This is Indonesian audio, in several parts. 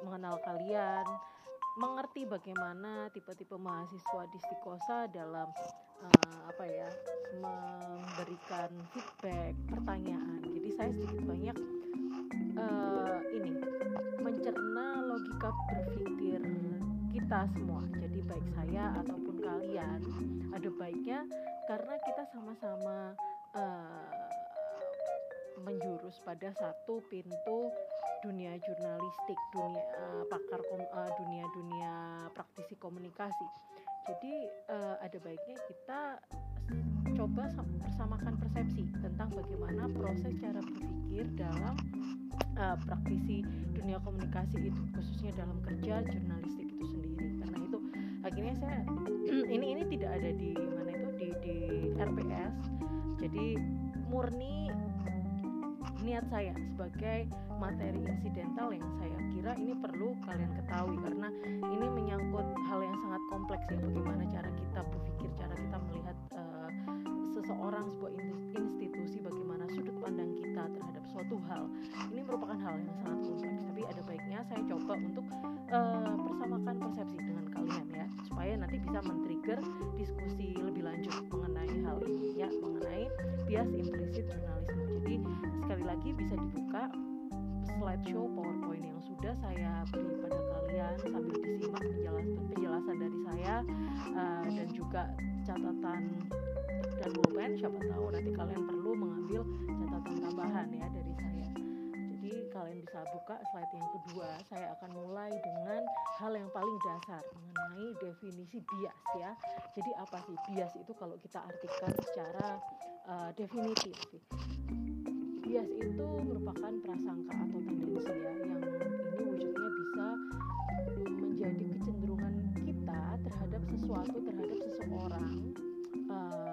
mengenal kalian mengerti bagaimana tipe-tipe mahasiswa di Stikosa dalam uh, apa ya memberikan feedback pertanyaan. Jadi saya sedikit banyak uh, ini mencerna logika berpikir kita semua. Jadi baik saya ataupun kalian ada baiknya karena kita sama-sama uh, menjurus pada satu pintu dunia jurnalistik, dunia uh, pakar kom, uh, dunia-dunia praktisi komunikasi. Jadi uh, ada baiknya kita coba bersamakan persepsi tentang bagaimana proses cara berpikir dalam uh, praktisi dunia komunikasi itu, khususnya dalam kerja jurnalistik itu sendiri. Karena itu akhirnya saya ini ini tidak ada di mana itu di di RPS. Jadi murni niat saya sebagai materi insidental yang saya kira ini perlu kalian ketahui karena ini menyangkut hal yang sangat kompleks ya bagaimana cara kita berpikir cara kita melihat uh, seseorang sebuah institusi bagaimana sudut pandang kita terhadap suatu hal. Ini merupakan hal yang sangat kompleks tapi ada baiknya saya coba untuk uh, persamakan persepsi dengan kalian ya supaya nanti bisa men-trigger diskusi lebih lanjut mengenai hal ini ya mengenai bias implisit jurnalisme. Jadi sekali lagi bisa dibuka slideshow PowerPoint yang sudah saya beri pada kalian sambil disimak penjelasan penjelasan dari saya uh, dan juga catatan dan pulpen siapa tahu nanti kalian perlu mengambil catatan tambahan ya dari saya. Jadi kalian bisa buka slide yang kedua. Saya akan mulai dengan hal yang paling dasar mengenai definisi bias ya. Jadi apa sih bias itu kalau kita artikan secara uh, definitif? Bias itu merupakan prasangka atau tendensi ya yang ini wujudnya bisa menjadi kecenderungan kita terhadap sesuatu terhadap seseorang uh,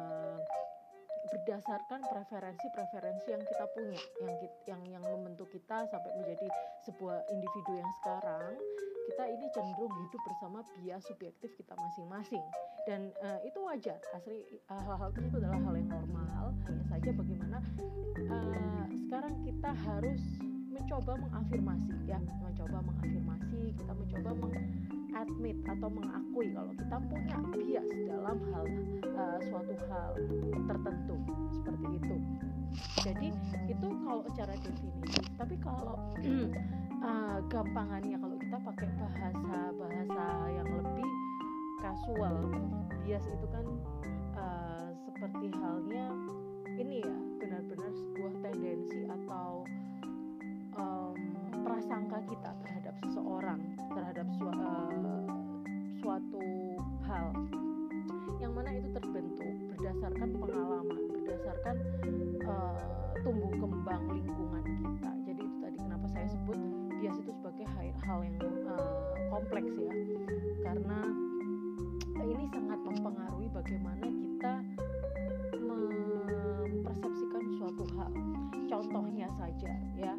berdasarkan preferensi-preferensi yang kita punya yang yang yang membentuk kita sampai menjadi sebuah individu yang sekarang kita ini cenderung hidup bersama bias subjektif kita masing-masing. Dan uh, itu wajar. Asli hal-hal uh, tersebut adalah hal yang normal. Hanya saja bagaimana uh, sekarang kita harus mencoba mengafirmasi ya. Mencoba mengafirmasi kita mencoba mengadmit atau mengakui kalau kita punya bias dalam hal uh, suatu hal tertentu seperti itu. Jadi itu kalau secara definisi tapi kalau uh, gampangannya kalau kita pakai bahasa bahasa yang lebih kasual bias itu kan uh, seperti halnya ini ya benar-benar sebuah tendensi atau prasangka kita terhadap seseorang terhadap su uh, suatu hal yang mana itu terbentuk berdasarkan pengalaman berdasarkan uh, tumbuh kembang lingkungan kita jadi itu tadi kenapa saya sebut bias itu sebagai hal yang uh, kompleks ya karena ini sangat mempengaruhi bagaimana kita mempersepsikan suatu hal. Contohnya saja ya,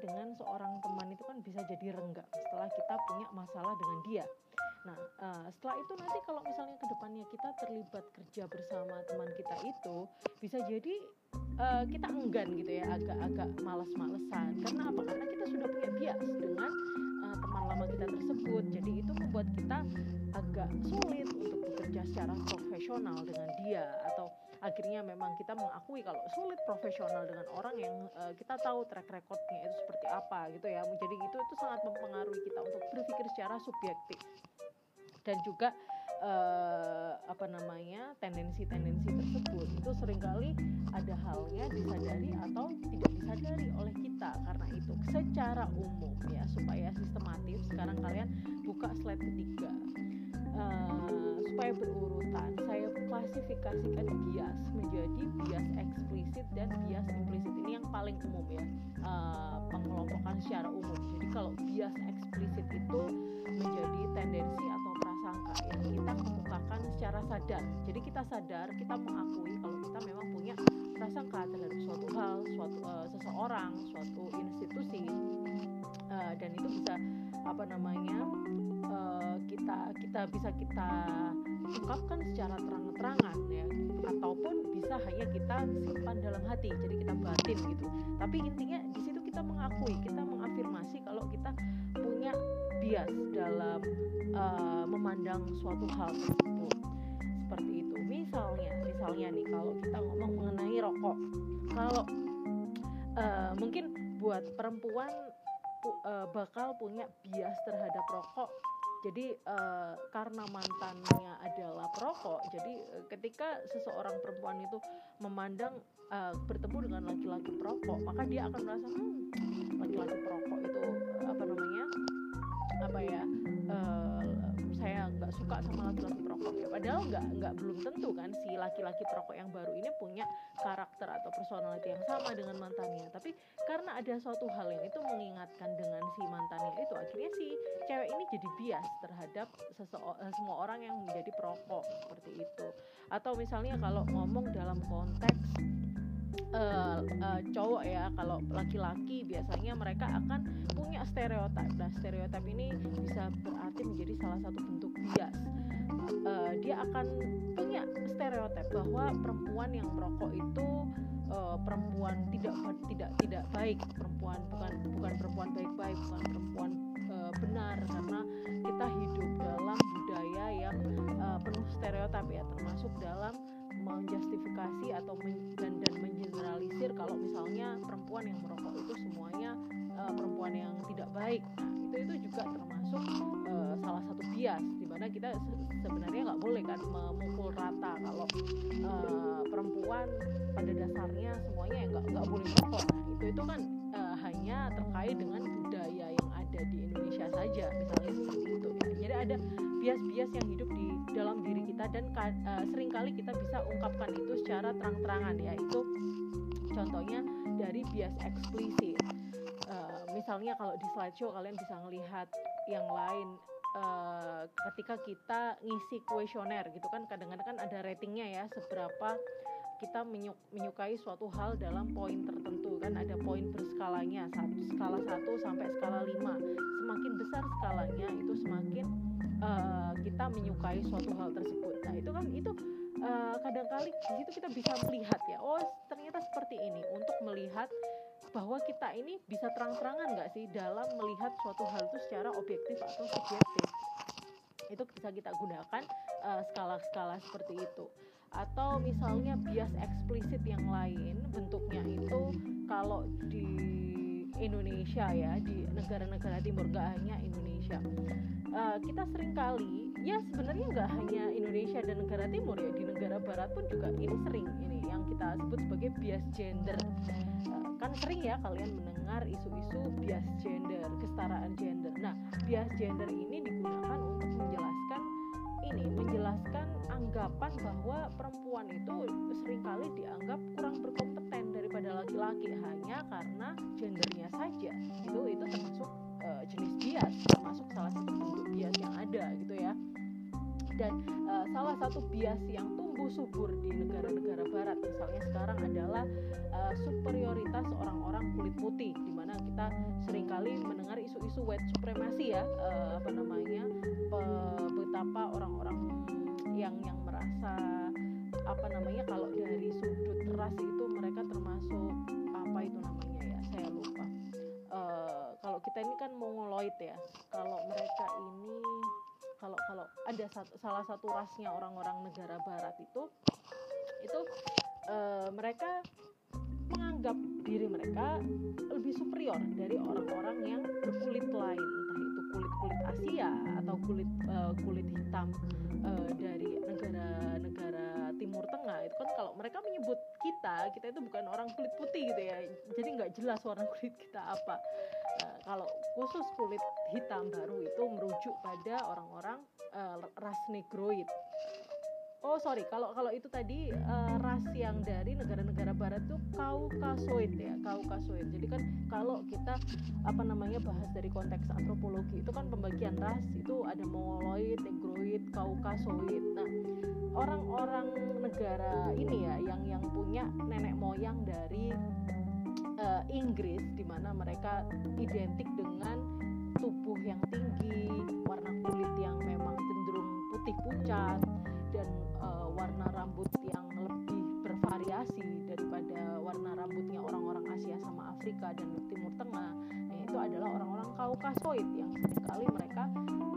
dengan seorang teman itu kan bisa jadi renggang setelah kita punya masalah dengan dia. Nah, uh, setelah itu nanti kalau misalnya ke depannya kita terlibat kerja bersama teman kita itu, bisa jadi uh, kita enggan gitu ya, agak-agak malas-malesan. Karena apa? Karena kita sudah punya bias dengan uh, teman lama kita tersebut. Jadi itu membuat kita agak sulit untuk bekerja secara profesional dengan dia atau akhirnya memang kita mengakui kalau sulit profesional dengan orang yang uh, kita tahu track recordnya itu seperti apa gitu ya. Jadi itu itu sangat mempengaruhi kita untuk berpikir secara subjektif. Dan juga uh, apa namanya tendensi-tendensi tersebut itu sering kali ada halnya disadari atau tidak disadari oleh kita. Karena itu secara umum ya supaya sistematis sekarang kalian buka slide ketiga uh, supaya berurutan saya klasifikasikan bias menjadi bias eksplisit dan bias implisit. Ini yang paling umum ya uh, pengelompokan secara umum. Jadi kalau bias eksplisit itu menjadi tendensi atau prasangka yang kita kemukakan secara sadar. Jadi kita sadar kita mengakui kalau kita memang punya prasangka terhadap suatu hal suatu uh, seseorang suatu institusi. Uh, dan itu bisa apa namanya uh, kita kita bisa kita ungkapkan secara terang-terangan ya. Ataupun bisa hanya kita simpan dalam hati jadi kita batin gitu. Tapi intinya di situ kita mengakui kita mengafirmasi kalau kita punya bias dalam uh, memandang suatu hal tersebut. Seperti itu. Misalnya misalnya nih kalau kita ngomong mengenai rokok. Kalau uh, mungkin buat perempuan bakal punya bias terhadap rokok jadi uh, karena mantannya adalah perokok jadi uh, ketika seseorang perempuan itu memandang uh, bertemu dengan laki-laki perokok maka dia akan merasa hmm laki-laki perokok itu apa namanya apa ya uh, saya nggak suka sama laki-laki perokok ya. Padahal nggak nggak belum tentu kan si laki-laki perokok yang baru ini punya karakter atau personality yang sama dengan mantannya. Tapi karena ada suatu hal yang itu mengingatkan dengan si mantannya itu akhirnya si cewek ini jadi bias terhadap eh, semua orang yang menjadi perokok seperti itu. Atau misalnya kalau ngomong dalam konteks uh, uh, cowok ya kalau laki-laki biasanya mereka akan punya stereotip. Nah stereotip ini bisa berarti menjadi salah satu bentuk bias. Uh, dia akan punya stereotip bahwa perempuan yang merokok itu uh, perempuan tidak tidak tidak baik. Perempuan bukan bukan perempuan baik-baik bukan perempuan uh, benar. Karena kita hidup dalam budaya yang uh, penuh stereotip ya termasuk dalam menjustifikasi atau men dan dan mengeneralisir kalau misalnya perempuan yang merokok itu semuanya uh, perempuan yang tidak baik. Nah, itu itu juga termasuk uh, salah satu bias di mana kita se sebenarnya nggak boleh kan memukul rata kalau uh, perempuan pada dasarnya semuanya nggak nggak boleh merokok. Nah, itu itu kan uh, hanya terkait dengan budaya yang ada di Indonesia saja misalnya seperti itu. Jadi ada bias-bias yang hidup di dalam diri kita dan uh, sering kali kita bisa ungkapkan itu secara terang-terangan ya itu contohnya dari bias eksplisit. Uh, misalnya kalau di slideshow kalian bisa melihat yang lain uh, ketika kita ngisi kuesioner gitu kan kadang-kadang kan ada ratingnya ya seberapa kita menyuk menyukai suatu hal dalam poin tertentu kan ada poin berskalanya satu skala 1 sampai skala 5 semakin besar skalanya itu semakin uh, kita menyukai suatu hal tersebut. Nah itu kan itu uh, kadang-kali di situ kita bisa melihat ya oh ternyata seperti ini. Untuk melihat bahwa kita ini bisa terang-terangan nggak sih dalam melihat suatu hal itu secara objektif atau subjektif? Itu bisa kita gunakan eh, skala-skala uh, seperti itu. Atau misalnya bias eksplisit yang lain bentuknya itu kalau di Indonesia ya di negara-negara timur gak hanya Indonesia uh, kita sering kali ya sebenarnya nggak hanya Indonesia dan negara timur ya di negara barat pun juga ini sering ini yang kita sebut sebagai bias gender. Uh, kan sering ya kalian mendengar isu-isu bias gender kesetaraan gender. Nah bias gender ini digunakan untuk menjelaskan ini menjelaskan anggapan bahwa perempuan itu sering kali dianggap kurang berkompeten daripada laki-laki hanya karena gendernya saja. Itu itu termasuk uh, jenis bias termasuk salah satu bentuk bias yang ada gitu ya. Dan uh, salah satu bias yang tumbuh subur di negara-negara barat misalnya sekarang adalah uh, superioritas orang-orang kulit putih di mana kita sering kali mendengar isu-isu white supremacy ya uh, apa namanya betapa orang-orang yang yang merasa apa namanya kalau dari sudut ras itu mereka termasuk apa itu namanya ya saya lupa uh, kalau kita ini kan mongoloid ya. Kalau mereka ini kalau kalau ada satu, salah satu rasnya orang-orang negara barat itu itu uh, mereka menganggap diri mereka lebih superior dari orang-orang yang berkulit lain. Entah itu kulit kulit Asia atau kulit uh, kulit hitam uh, dari negara-negara Timur Tengah itu kan kalau mereka menyebut kita kita itu bukan orang kulit putih gitu ya. Jadi nggak jelas warna kulit kita apa. Uh, kalau khusus kulit hitam baru itu merujuk pada orang-orang uh, ras negroid. Oh sorry kalau kalau itu tadi uh, ras yang dari negara-negara barat tuh kaukasoid ya kaukasoid. Jadi kan kalau kita apa namanya bahas dari konteks antropologi itu kan pembagian ras itu ada mongoloid negroid kaukasoid. Nah orang-orang negara ini ya yang yang punya nenek moyang dari uh, Inggris di mana mereka identik dengan tubuh yang tinggi warna kulit yang memang cenderung putih pucat dan uh, warna rambut yang lebih bervariasi daripada warna rambutnya orang-orang Asia sama Afrika dan Timur Tengah. Nah, itu adalah orang-orang Kaukasoid yang sering kali mereka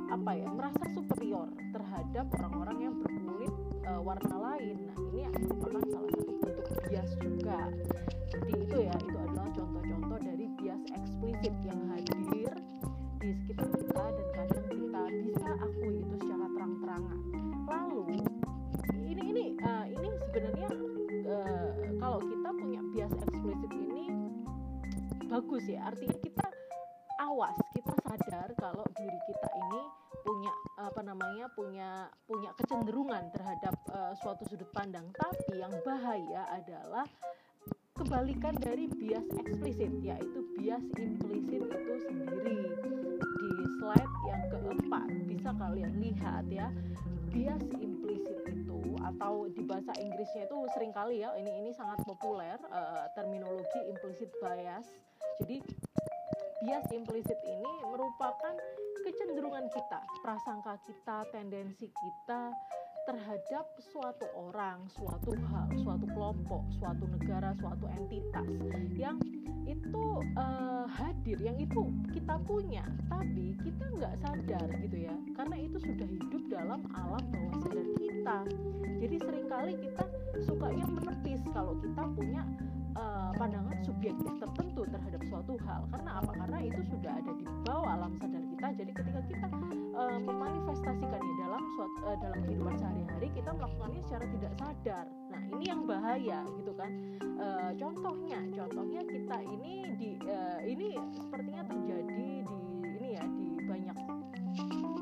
apa ya merasa superior terhadap orang-orang yang berkulit uh, warna lain. Nah ini merupakan salah satu bentuk bias juga. Jadi itu ya itu adalah contoh-contoh dari bias eksplisit yang hadir di sekitar kita dan kadang kita bisa akui itu secara terang-terangan. Lalu ini ini uh, ini sebenarnya uh, kalau kita punya bias eksplisit ini bagus ya. Artinya kita awas kita sadar kalau diri kita ini punya apa namanya punya punya kecenderungan terhadap uh, suatu sudut pandang tapi yang bahaya adalah kebalikan dari bias eksplisit yaitu bias implisit itu sendiri di slide yang keempat bisa kalian lihat ya bias implisit itu atau di bahasa Inggrisnya itu sering kali ya ini ini sangat populer uh, terminologi implicit bias. Jadi bias implisit ini merupakan kecenderungan kita, prasangka kita, tendensi kita terhadap suatu orang, suatu hal, suatu kelompok, suatu negara, suatu entitas yang itu uh, hadir, yang itu kita punya, tapi kita nggak sadar gitu ya, karena itu sudah hidup dalam alam bawah sadar kita. Jadi sering kali kita sukanya menepis kalau kita punya uh, pandangan subjektif tertentu terhadap suatu hal, karena apa? Karena itu sudah ada di bawah alam sadar kita. Jadi ketika kita uh, memanifestasikannya dalam suatu, uh, dalam kehidupan sehari-hari kita melakukannya secara tidak sadar. Nah ini yang bahaya gitu kan. Uh, contohnya, contohnya kita ini di uh, ini sepertinya terjadi di ini ya di banyak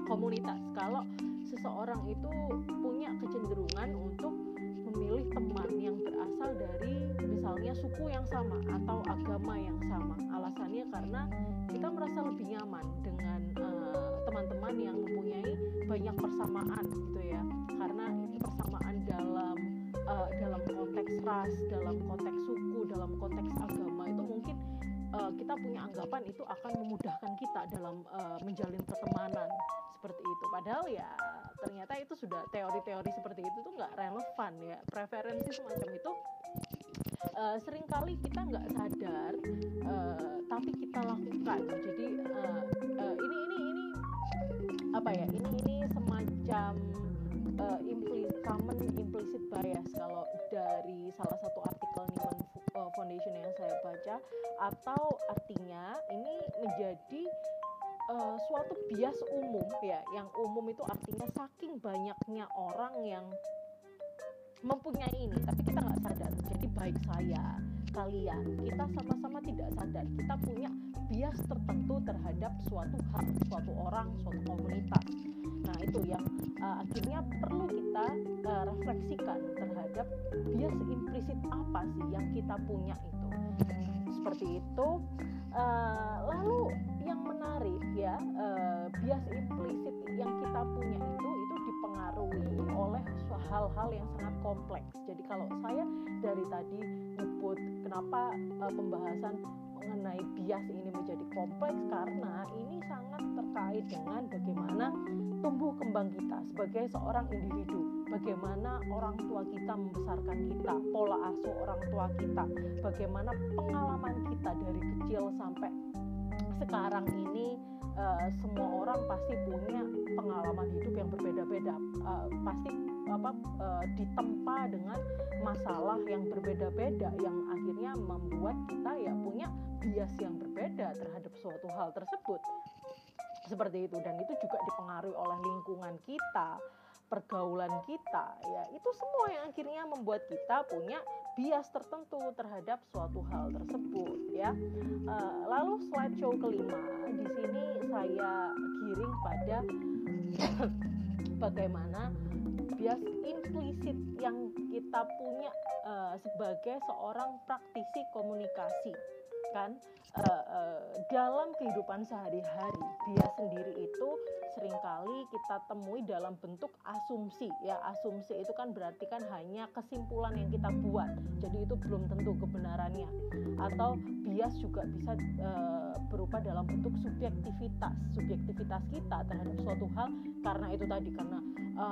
komunitas. Kalau seseorang itu punya kecenderungan untuk memilih teman yang berasal dari misalnya suku yang sama atau agama yang sama. Alasannya karena kita merasa lebih nyaman dengan teman-teman uh, yang mempunyai banyak persamaan gitu ya. Karena persamaan dalam uh, dalam konteks ras, dalam konteks suku, dalam konteks agama itu mungkin uh, kita punya anggapan itu akan memudahkan kita dalam uh, menjalin pertemanan seperti itu. Padahal ya ternyata itu sudah teori-teori seperti itu tuh nggak relevan ya. Preferensi semacam itu uh, sering kali kita nggak sadar, uh, tapi kita lakukan. Jadi uh, uh, ini ini ini apa ya? Ini ini semacam uh, impli common implicit bias kalau dari salah satu artikel Neiman Foundation yang saya baca atau artinya ini menjadi uh, suatu bias umum ya yang umum itu artinya saking banyaknya orang yang mempunyai ini tapi kita nggak sadar baik saya kalian. Kita sama-sama tidak sadar. Kita punya bias tertentu terhadap suatu hal suatu orang suatu komunitas. Nah itu yang uh, akhirnya perlu kita uh, refleksikan terhadap bias implisit apa sih yang kita punya itu. Seperti itu. Uh, lalu yang menarik ya uh, bias implisit yang kita punya itu itu dipengaruhi oleh hal-hal yang sangat kompleks. Jadi kalau saya dari tadi nyebut kenapa uh, pembahasan mengenai bias ini menjadi kompleks karena ini sangat terkait dengan bagaimana tumbuh kembang kita sebagai seorang individu bagaimana orang tua kita membesarkan kita pola asuh orang tua kita bagaimana pengalaman kita dari kecil sampai sekarang ini uh, semua orang pasti punya pengalaman hidup yang berbeda-beda. Uh, pasti apa uh, ditempa dengan masalah yang berbeda-beda yang akhirnya membuat kita ya punya bias yang berbeda terhadap suatu hal tersebut. Seperti itu dan itu juga dipengaruhi oleh lingkungan kita pergaulan kita ya itu semua yang akhirnya membuat kita punya bias tertentu terhadap suatu hal tersebut ya. Uh, lalu slideshow kelima di sini saya giring pada bagaimana bias implisit yang kita punya uh, sebagai seorang praktisi komunikasi kan? Uh, uh, dalam kehidupan sehari-hari bias sendiri itu sering kali kita temui dalam bentuk asumsi. Ya asumsi itu kan berarti kan hanya kesimpulan yang kita buat. Jadi itu belum tentu kebenarannya. Atau bias juga bisa e, berupa dalam bentuk subjektivitas. Subjektivitas kita terhadap suatu hal karena itu tadi karena e,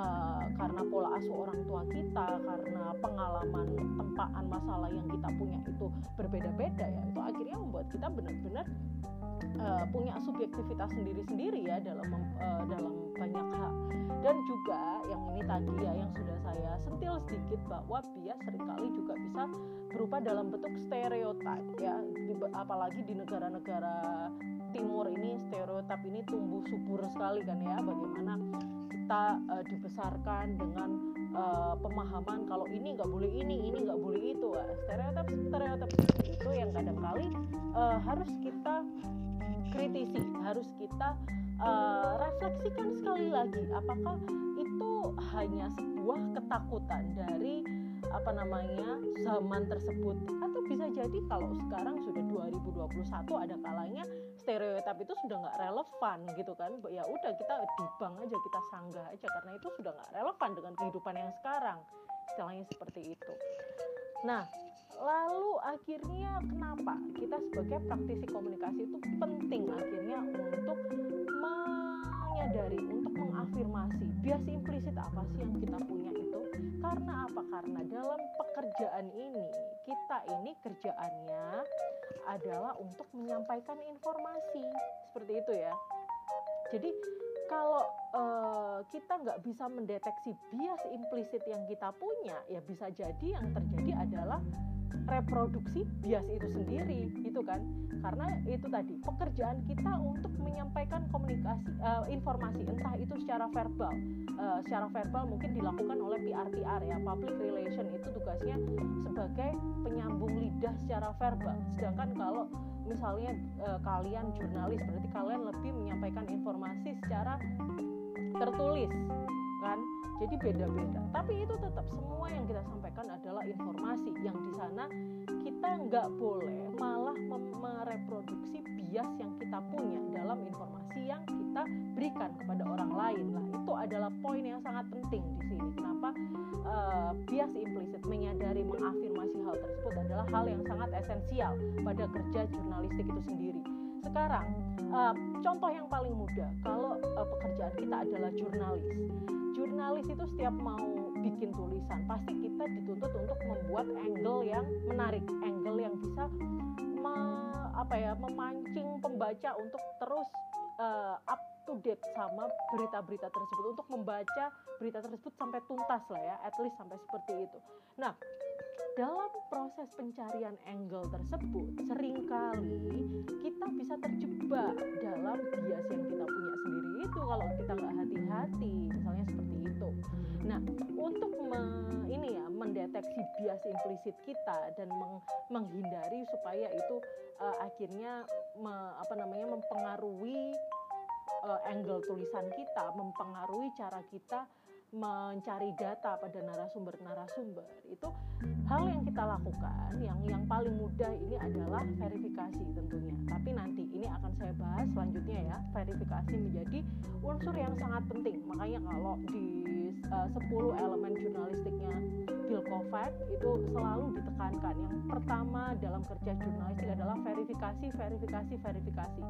karena pola asuh orang tua kita karena pengalaman tempaan masalah yang kita punya itu berbeda-beda ya. Itu akhirnya membuat kita benar-benar uh, punya subjektivitas sendiri-sendiri ya dalam uh, dalam banyak hal. Dan juga yang ini tadi ya yang sudah saya sentil sedikit bahwa bias sering kali juga bisa berupa dalam bentuk stereotip ya. Di, apalagi di negara-negara timur ini stereotip ini tumbuh subur sekali kan ya. Bagaimana kita uh, dibesarkan dengan uh, pemahaman kalau ini nggak boleh ini ini nggak boleh itu. Stereotip stereotip itu yang kadang kali uh, harus kita kritisi harus kita uh, refleksikan sekali lagi apakah itu hanya sebuah ketakutan dari apa namanya zaman tersebut bisa jadi kalau sekarang sudah 2021 ada kalanya stereotip itu sudah nggak relevan gitu kan. Ya udah kita dibang aja kita sanggah aja karena itu sudah nggak relevan dengan kehidupan yang sekarang istilahnya seperti itu. Nah lalu akhirnya kenapa kita sebagai praktisi komunikasi itu penting akhirnya untuk menyadari untuk mengafirmasi? Bias implisit apa sih yang kita punya karena apa? Karena dalam pekerjaan ini kita ini kerjaannya adalah untuk menyampaikan informasi. Seperti itu ya. Jadi kalau uh, kita nggak bisa mendeteksi bias implisit yang kita punya ya bisa jadi yang terjadi adalah reproduksi bias itu sendiri gitu kan? Karena itu tadi pekerjaan kita untuk menyampaikan komunikasi uh, informasi entah itu secara verbal uh, secara verbal mungkin dilakukan oleh PR-PR ya. Public relation itu tugasnya sebagai penyambung lidah secara verbal. Sedangkan kalau misalnya uh, kalian jurnalis berarti kalian lebih menyampaikan informasi secara tertulis kan? Jadi beda-beda. Tapi itu tetap semua informasi yang di sana kita nggak boleh malah mereproduksi bias yang kita punya dalam informasi yang kita berikan kepada orang lain. Lah itu adalah poin yang sangat penting di sini. Kenapa? Uh, bias implisit menyadari mengafirmasi hal tersebut adalah hal yang sangat esensial pada kerja jurnalistik itu sendiri. Sekarang uh, contoh yang paling mudah kalau uh, pekerjaan kita adalah jurnalis. Jurnalis itu setiap mau bikin tulisan pasti kita dituntut untuk membuat angle yang menarik angle yang bisa me, apa ya memancing pembaca untuk terus uh, up to date sama berita-berita tersebut untuk membaca berita tersebut sampai tuntas lah ya at least sampai seperti itu. Nah dalam proses pencarian angle tersebut sering kali kita bisa terjebak dalam bias yang kita punya sendiri itu kalau kita nggak hati-hati misalnya seperti itu. Nah untuk me, ini ya mendeteksi bias implisit kita dan meng, menghindari supaya itu uh, akhirnya me, apa namanya mempengaruhi uh, angle tulisan kita mempengaruhi cara kita mencari data pada narasumber-narasumber itu hal yang kita lakukan. Yang yang paling mudah ini adalah verifikasi tentunya. Tapi nanti ini akan saya bahas selanjutnya ya. Verifikasi menjadi unsur yang sangat penting. Makanya kalau di uh, 10 elemen jurnalistiknya Bill Kovac itu selalu ditekankan. Yang pertama dalam kerja jurnalistik adalah verifikasi verifikasi verifikasi.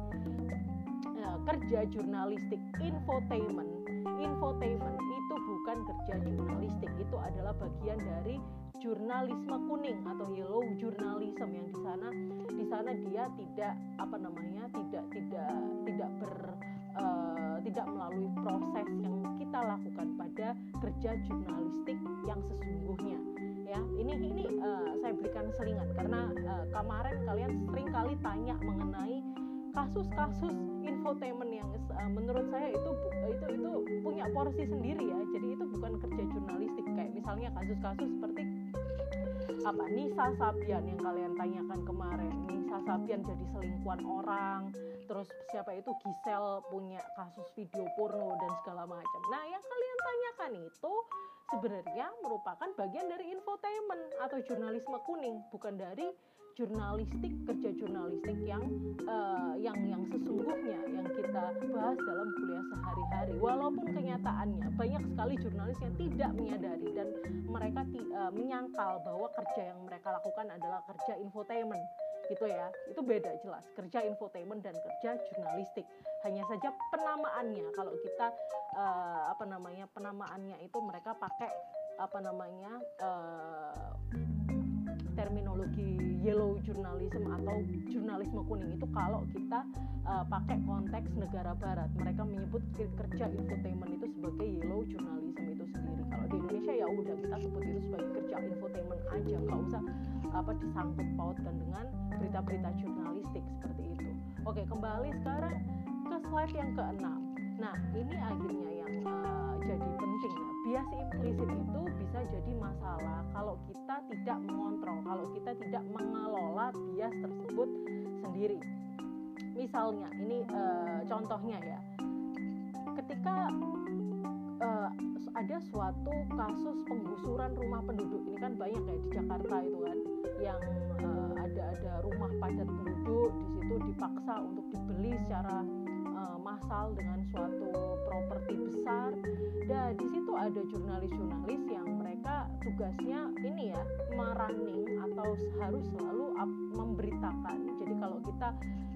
Uh, kerja jurnalistik infotainment. Infotainment itu bukan kerja jurnalistik itu adalah bagian dari jurnalisme kuning atau yellow journalism yang di sana di sana dia tidak apa namanya tidak tidak tidak ber uh, tidak melalui proses yang kita lakukan pada kerja jurnalistik yang sesungguhnya ya. Ini ini uh, saya berikan selingan karena uh, kemarin kalian sering kali tanya mengenai kasus-kasus infotainment yang uh, menurut saya itu itu itu punya porsi sendiri ya. Jadi itu bukan kerja jurnalistik. Kayak misalnya kasus-kasus seperti apa Nisa Sabian yang kalian tanyakan kemarin. Nisa Sabian jadi selingkuhan orang. Terus siapa itu? Gisel punya kasus video porno dan segala macam. Nah yang kalian tanyakan itu sebenarnya merupakan bagian dari infotainment atau jurnalisme kuning bukan dari jurnalistik kerja jurnalistik yang uh, yang yang sesungguhnya yang kita bahas dalam kuliah sehari-hari. Walaupun kenyataannya banyak sekali jurnalis yang tidak menyadari dan mereka uh, menyangkal bahwa kerja yang mereka lakukan adalah kerja infotainment gitu ya. Itu beda jelas kerja infotainment dan kerja jurnalistik. Hanya saja penamaannya kalau kita uh, apa namanya penamaannya itu mereka pakai apa namanya uh, terminologi yellow journalism atau jurnalisme kuning itu kalau kita uh, pakai konteks negara barat. Mereka menyebut kerja infotainment itu sebagai yellow journalism itu sendiri. Kalau di Indonesia ya udah kita sebut itu sebagai kerja infotainment aja. Nggak usah apa disangkut pautkan dengan berita-berita jurnalistik seperti itu. Oke kembali sekarang ke slide yang keenam. Nah ini akhirnya yang uh, jadi penting. Ya bias implisit itu bisa jadi masalah kalau kita tidak mengontrol kalau kita tidak mengelola bias tersebut sendiri. Misalnya ini uh, contohnya ya. Ketika uh, ada suatu kasus penggusuran rumah penduduk ini kan banyak ya di Jakarta itu kan yang uh, ada ada rumah padat penduduk di situ dipaksa untuk dibeli secara uh, massal dengan suatu properti besar. Dan di situ ada jurnalis-jurnalis yang mereka tugasnya ini ya merunning atau harus selalu up, memberitakan. Jadi kalau kita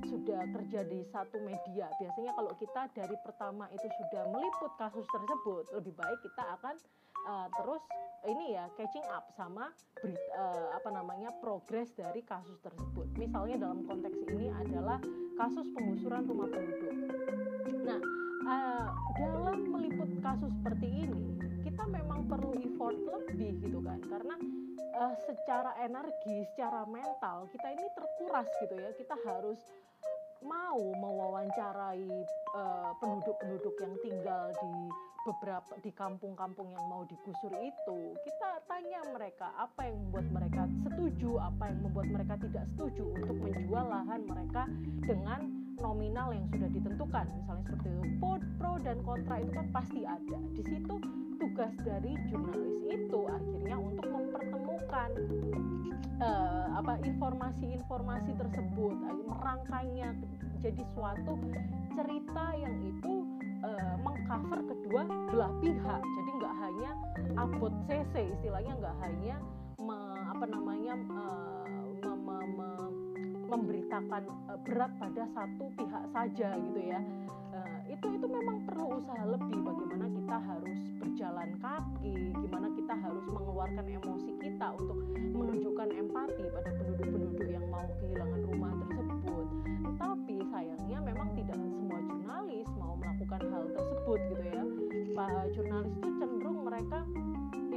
sudah kerja di satu media biasanya kalau kita dari pertama itu sudah meliput kasus tersebut lebih baik kita akan uh, terus ini ya catching up sama uh, apa namanya progres dari kasus tersebut. Misalnya dalam konteks ini adalah kasus penggusuran rumah penduduk. Nah uh, dalam meliput kasus seperti ini kita memang perlu effort lebih gitu kan. Karena uh, secara energi, secara mental kita ini terkuras gitu ya. Kita harus mau mewawancarai penduduk penduduk-penduduk yang tinggal di beberapa di kampung-kampung yang mau digusur itu kita tanya mereka apa yang membuat mereka setuju apa yang membuat mereka tidak setuju untuk menjual lahan mereka dengan nominal yang sudah ditentukan. Misalnya seperti itu pro, pro dan kontra itu kan pasti ada. Di situ tugas dari jurnalis itu akhirnya untuk mempertemukan uh, apa informasi-informasi tersebut merangkainya jadi suatu cerita yang itu uh, mengcover kedua belah pihak. Jadi nggak hanya abot cc istilahnya nggak hanya me, apa namanya uh, me, me, me, memberitakan uh, berat pada satu pihak saja gitu ya uh, itu itu memang perlu usaha lebih bagaimana kita harus berjalan kaki gimana kita harus mengeluarkan emosi kita untuk menunjukkan empati pada penduduk-penduduk yang mau kehilangan rumah tersebut. Tapi sayangnya memang tidak semua jurnalis mau melakukan hal tersebut gitu ya. Pak jurnalis itu cenderung mereka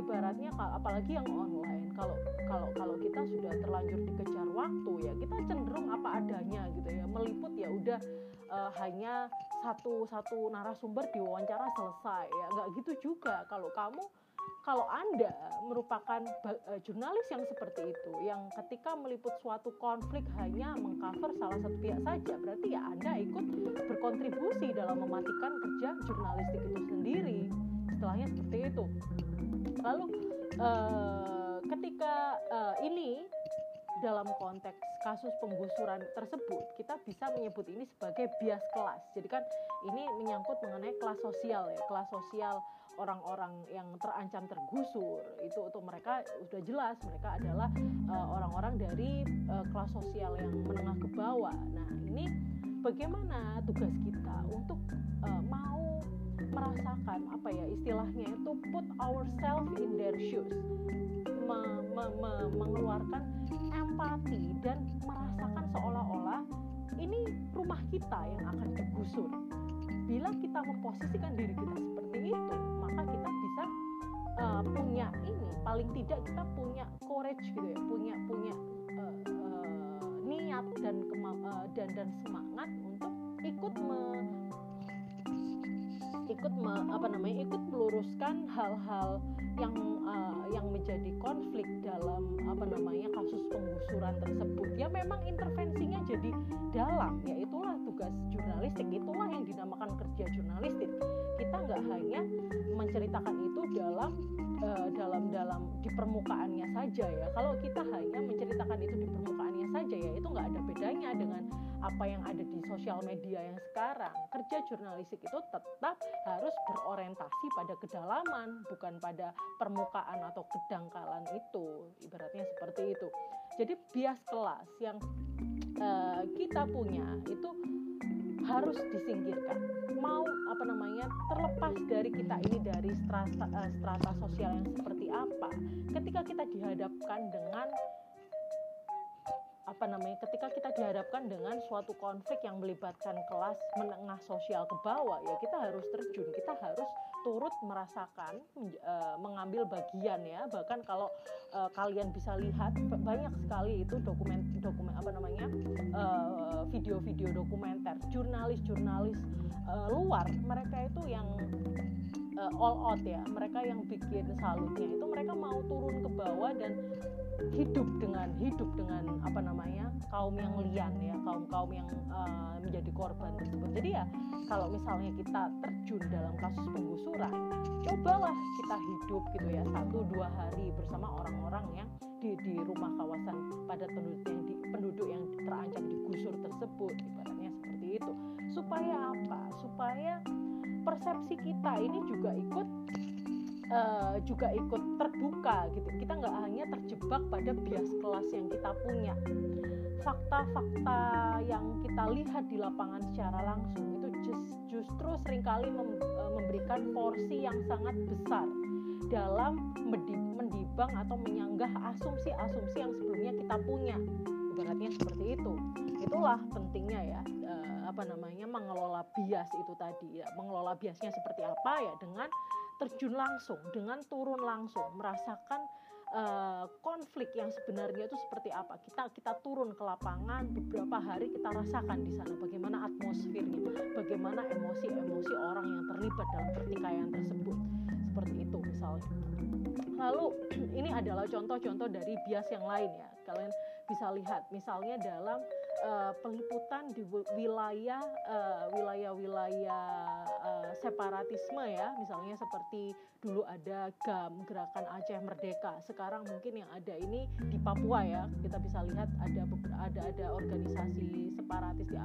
ibaratnya apalagi yang online kalau kalau kalau kita sudah terlanjur dikejar waktu ya kita cenderung apa adanya gitu ya meliput ya udah uh, hanya satu satu narasumber diwawancara selesai ya nggak gitu juga kalau kamu kalau Anda merupakan uh, jurnalis yang seperti itu, yang ketika meliput suatu konflik hanya mengcover salah satu pihak saja, berarti ya Anda ikut berkontribusi dalam mematikan kerja jurnalistik itu sendiri. Setelahnya seperti itu. Lalu uh, ketika uh, ini dalam konteks kasus penggusuran tersebut kita bisa menyebut ini sebagai bias kelas. Jadi kan ini menyangkut mengenai kelas sosial ya, kelas sosial orang-orang yang terancam tergusur itu untuk mereka sudah jelas mereka adalah uh, orang-orang dari uh, kelas sosial yang menengah ke bawah. Nah, ini bagaimana tugas kita untuk uh, mau merasakan apa ya istilahnya itu put ourselves in their shoes me, me, me, mengeluarkan empati dan merasakan seolah-olah ini rumah kita yang akan digusur. Bila kita memposisikan diri kita seperti itu, maka kita bisa uh, punya ini, paling tidak kita punya courage gitu ya, punya punya uh, uh, niat dan uh, dan dan semangat untuk ikut me, ikut me, apa namanya ikut meluruskan hal-hal yang uh, yang menjadi konflik dalam apa namanya kasus penggusuran tersebut. Ya memang intervensinya jadi dalam ya itulah tugas jurnalistik itulah yang dinamakan kerja jurnalistik. Kita nggak hanya menceritakan dalam uh, dalam dalam di permukaannya saja ya. Kalau kita hanya menceritakan itu di permukaannya saja ya itu nggak ada bedanya dengan apa yang ada di sosial media yang sekarang. Kerja jurnalistik itu tetap harus berorientasi pada kedalaman bukan pada permukaan atau kedangkalan itu. Ibaratnya seperti itu. Jadi bias kelas yang uh, kita punya itu harus disingkirkan. Mau apa namanya terlepas dari kita ini dari strata uh, strata sosial yang seperti apa ketika kita dihadapkan dengan apa namanya ketika kita dihadapkan dengan suatu konflik yang melibatkan kelas menengah sosial ke bawah ya kita harus terjun kita harus turut merasakan e, mengambil bagian ya. Bahkan kalau e, kalian bisa lihat banyak sekali itu dokumen dokumen apa namanya video-video dokumenter jurnalis-jurnalis luar mereka itu yang uh, all out ya. Mereka yang bikin salutnya itu mereka mau turun ke bawah dan hidup dengan hidup dengan apa namanya kaum yang lian ya kaum kaum yang uh, menjadi korban tersebut. Jadi ya kalau misalnya kita terjun dalam kasus penggusuran cobalah kita hidup gitu ya satu dua hari bersama orang-orang yang di di rumah kawasan padat penduduk yang di, penduduk yang terancam digusur tersebut ibaratnya seperti itu. Supaya apa? Supaya persepsi kita ini juga ikut uh, juga ikut terbuka gitu. Kita nggak hanya terjebak pada bias kelas yang kita punya. Fakta-fakta yang kita lihat di lapangan secara langsung itu just, justru sering kali mem, uh, memberikan porsi yang sangat besar dalam mendibang atau menyanggah asumsi-asumsi yang sebelumnya kita punya. Ibaratnya seperti itu. Itulah pentingnya ya apa namanya mengelola bias itu tadi ya. Mengelola biasnya seperti apa ya? Dengan terjun langsung dengan turun langsung merasakan uh, konflik yang sebenarnya itu seperti apa. Kita kita turun ke lapangan beberapa hari kita rasakan di sana bagaimana atmosfernya bagaimana emosi-emosi orang yang terlibat dalam pertikaian tersebut. Seperti itu misalnya. Lalu ini adalah contoh-contoh dari bias yang lain ya. Kalian bisa lihat misalnya dalam uh, peliputan di wilayah uh, wilayah-wilayah uh, separatisme ya. Misalnya seperti dulu ada GAM Gerakan Aceh Merdeka. Sekarang mungkin yang ada ini di Papua ya. Kita bisa lihat ada ada ada organisasi separatis di,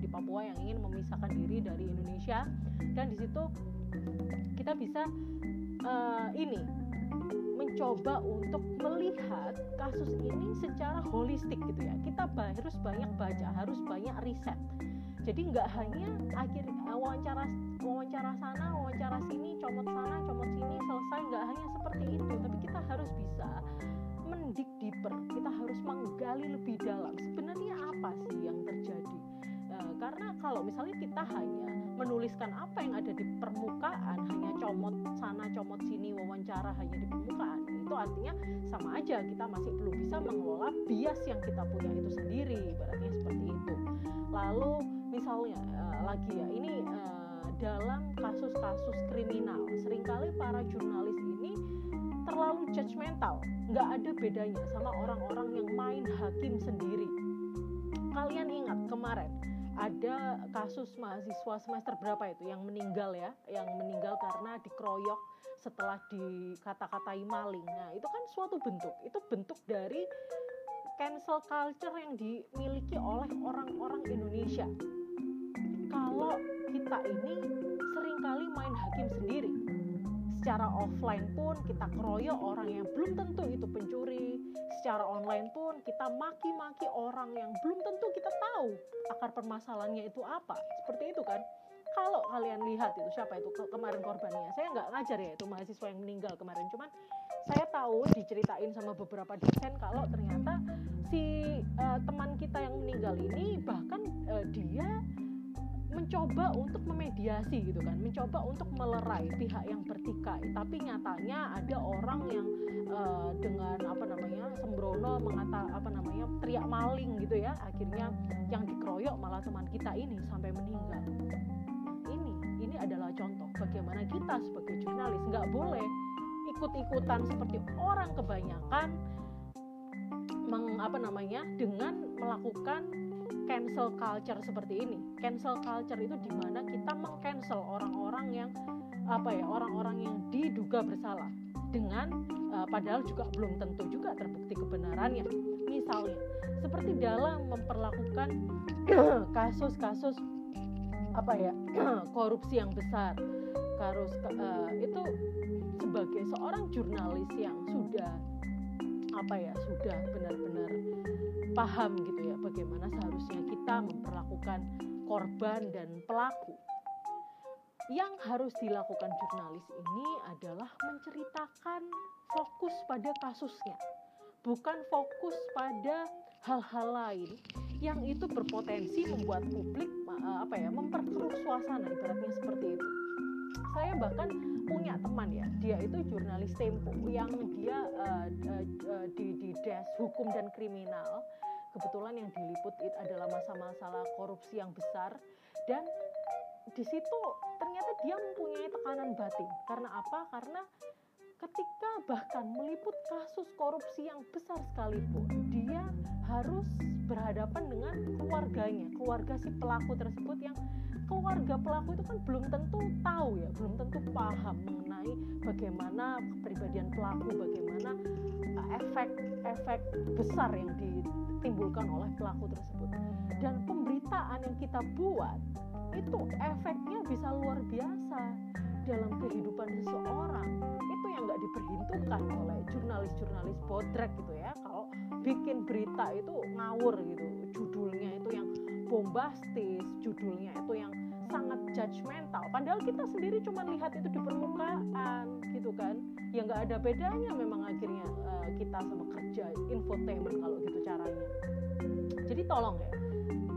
di Papua yang ingin memisahkan diri dari Indonesia. Dan di situ kita bisa uh, ini mencoba untuk melihat kasus ini secara holistik gitu ya. Kita harus banyak baca harus banyak riset. Jadi nggak hanya akhir eh, wawancara wawancara sana wawancara sini comot sana comot sini selesai nggak hanya seperti itu. Tapi kita harus bisa mendik deeper kita harus menggali lebih dalam. Sebenarnya apa sih yang terjadi nah, karena kalau misalnya kita hanya menuliskan apa yang ada di permukaan hanya comot sana comot sini wawancara hanya di permukaan itu artinya sama aja kita masih belum bisa mengelola bias yang kita punya itu sendiri ibaratnya seperti itu. Lalu misalnya uh, lagi ya ini uh, dalam kasus-kasus kriminal sering kali para jurnalis ini terlalu judgmental nggak ada bedanya sama orang-orang yang main hakim sendiri. Kalian ingat kemarin ada kasus mahasiswa semester berapa itu yang meninggal ya, yang meninggal karena dikeroyok setelah dikata-katai maling. Nah, itu kan suatu bentuk. Itu bentuk dari cancel culture yang dimiliki oleh orang-orang Indonesia. Kalau kita ini sering kali main hakim sendiri. Secara offline pun kita keroyok orang yang belum tentu itu pencuri, secara online pun kita maki-maki orang yang belum tentu kita tahu akar permasalahannya itu apa. Seperti itu kan? Kalau kalian lihat itu siapa itu? Ke kemarin korbannya. Saya nggak ngajar ya itu mahasiswa yang meninggal kemarin. Cuman saya tahu diceritain sama beberapa dosen kalau ternyata si uh, teman kita yang meninggal ini bahkan uh, dia mencoba untuk memediasi gitu kan mencoba untuk melerai pihak yang bertikai. Tapi nyatanya ada orang yang uh, dengan apa namanya sembrono mengata apa namanya teriak maling gitu ya. Akhirnya yang dikeroyok malah teman kita ini sampai meninggal. Ini ini adalah contoh bagaimana kita sebagai jurnalis. Nggak boleh ikut-ikutan seperti orang kebanyakan meng, apa namanya dengan melakukan cancel culture seperti ini. Cancel culture itu di mana kita mengcancel orang-orang yang apa ya orang-orang yang diduga bersalah dengan uh, padahal juga belum tentu juga terbukti kebenarannya misalnya seperti dalam memperlakukan kasus-kasus apa ya korupsi yang besar harus uh, itu sebagai seorang jurnalis yang sudah apa ya sudah benar-benar paham gitu ya bagaimana seharusnya kita memperlakukan korban dan pelaku. Yang harus dilakukan jurnalis ini adalah menceritakan fokus pada kasusnya. Bukan fokus pada hal-hal lain yang itu berpotensi membuat publik uh, apa ya memperkeruh suasana ibaratnya seperti itu. Saya bahkan punya teman ya dia itu jurnalis Tempo yang dia uh, uh, di di desk hukum dan kriminal. Kebetulan yang diliput itu adalah masa-masalah korupsi yang besar. Dan di situ ternyata dia mempunyai tekanan batin. Karena apa? Karena ketika bahkan meliput kasus korupsi yang besar sekalipun dia harus berhadapan dengan keluarganya keluarga si pelaku tersebut yang keluarga pelaku itu kan belum tentu tahu ya belum tentu paham mengenai bagaimana kepribadian pelaku bagaimana efek-efek uh, besar yang ditimbulkan oleh pelaku tersebut. Dan pemberitaan yang kita buat itu efeknya bisa luar biasa dalam kehidupan seseorang. Itu yang nggak diperhitungkan oleh jurnalis-jurnalis bodrek gitu ya. Kalau bikin berita itu ngawur gitu judulnya itu yang bombastis judulnya itu yang sangat judgmental. Padahal kita sendiri cuma lihat itu di permukaan gitu kan? Ya nggak ada bedanya memang akhirnya uh, kita sama kerja infotainment kalau gitu caranya. Jadi tolong ya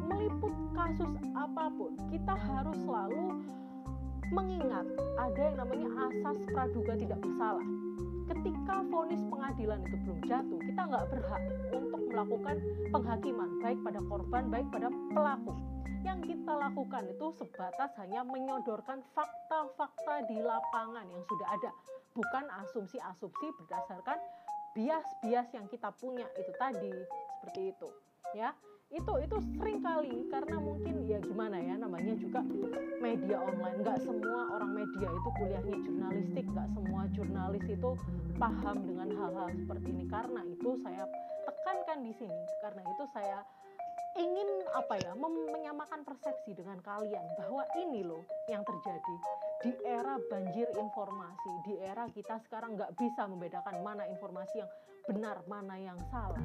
meliput kasus apa pun kita harus selalu mengingat ada yang namanya asas praduga tidak bersalah. Ketika vonis pengadilan itu belum jatuh, kita nggak berhak untuk melakukan penghakiman baik pada korban baik pada pelaku. Yang kita lakukan itu sebatas hanya menyodorkan fakta-fakta di lapangan yang sudah ada, bukan asumsi-asumsi berdasarkan bias-bias yang kita punya. Itu tadi seperti itu, ya itu itu sering kali karena mungkin ya gimana ya namanya juga media online. Nggak semua orang media itu kuliahnya jurnalistik nggak semua jurnalis itu paham dengan hal-hal seperti ini. Karena itu saya tekankan di sini karena itu saya ingin apa ya menyamakan persepsi dengan kalian bahwa ini loh yang terjadi di era banjir informasi di era kita sekarang nggak bisa membedakan mana informasi yang benar mana yang salah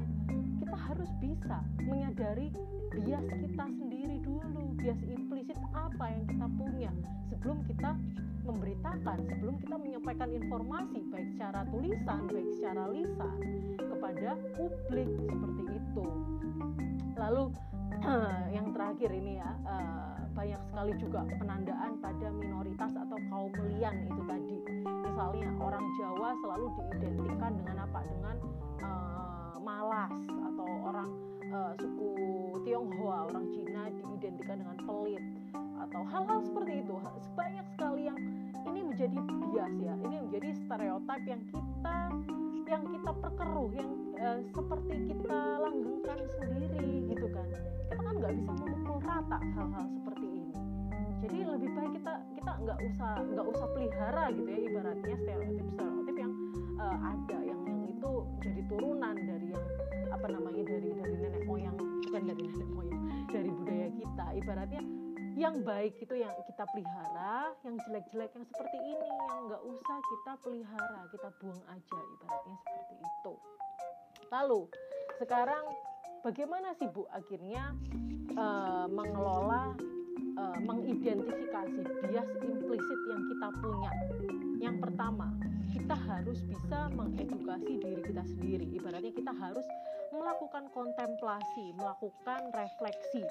kita harus bisa menyadari bias kita sendiri dulu. Bias implisit apa yang kita punya? Sebelum kita memberitakan sebelum kita menyampaikan informasi baik secara tulisan baik secara lisan kepada publik seperti itu. Lalu yang terakhir ini ya eh, banyak sekali juga penandaan pada minoritas atau kaum melian itu tadi. Misalnya orang Jawa selalu diidentikan dengan apa? Dengan uh, malas atau orang uh, suku Tionghoa, orang Cina diidentikan dengan pelit atau hal-hal seperti itu. Sebanyak sekali yang ini menjadi bias ya. Ini menjadi stereotip yang kita yang kita perkeruh, yang uh, seperti kita langgengkan sendiri gitu kan. Kita kan nggak bisa memukul rata hal-hal seperti ini. Jadi lebih baik kita kita nggak usah nggak usah pelihara gitu ya ibaratnya stereotip stereotip yang ada yang itu jadi turunan dari yang apa namanya dari dari nenek moyang bukan dari nenek moyang dari budaya kita. Ibaratnya yang baik itu yang kita pelihara yang jelek-jelek yang seperti ini yang nggak usah kita pelihara kita buang aja ibaratnya seperti itu. Lalu sekarang bagaimana sih bu akhirnya uh, mengelola uh, mengidentifikasi bias implisit yang kita punya? Yang pertama kita harus bisa mengedukasi diri kita sendiri. Ibaratnya kita harus melakukan kontemplasi, melakukan refleksi.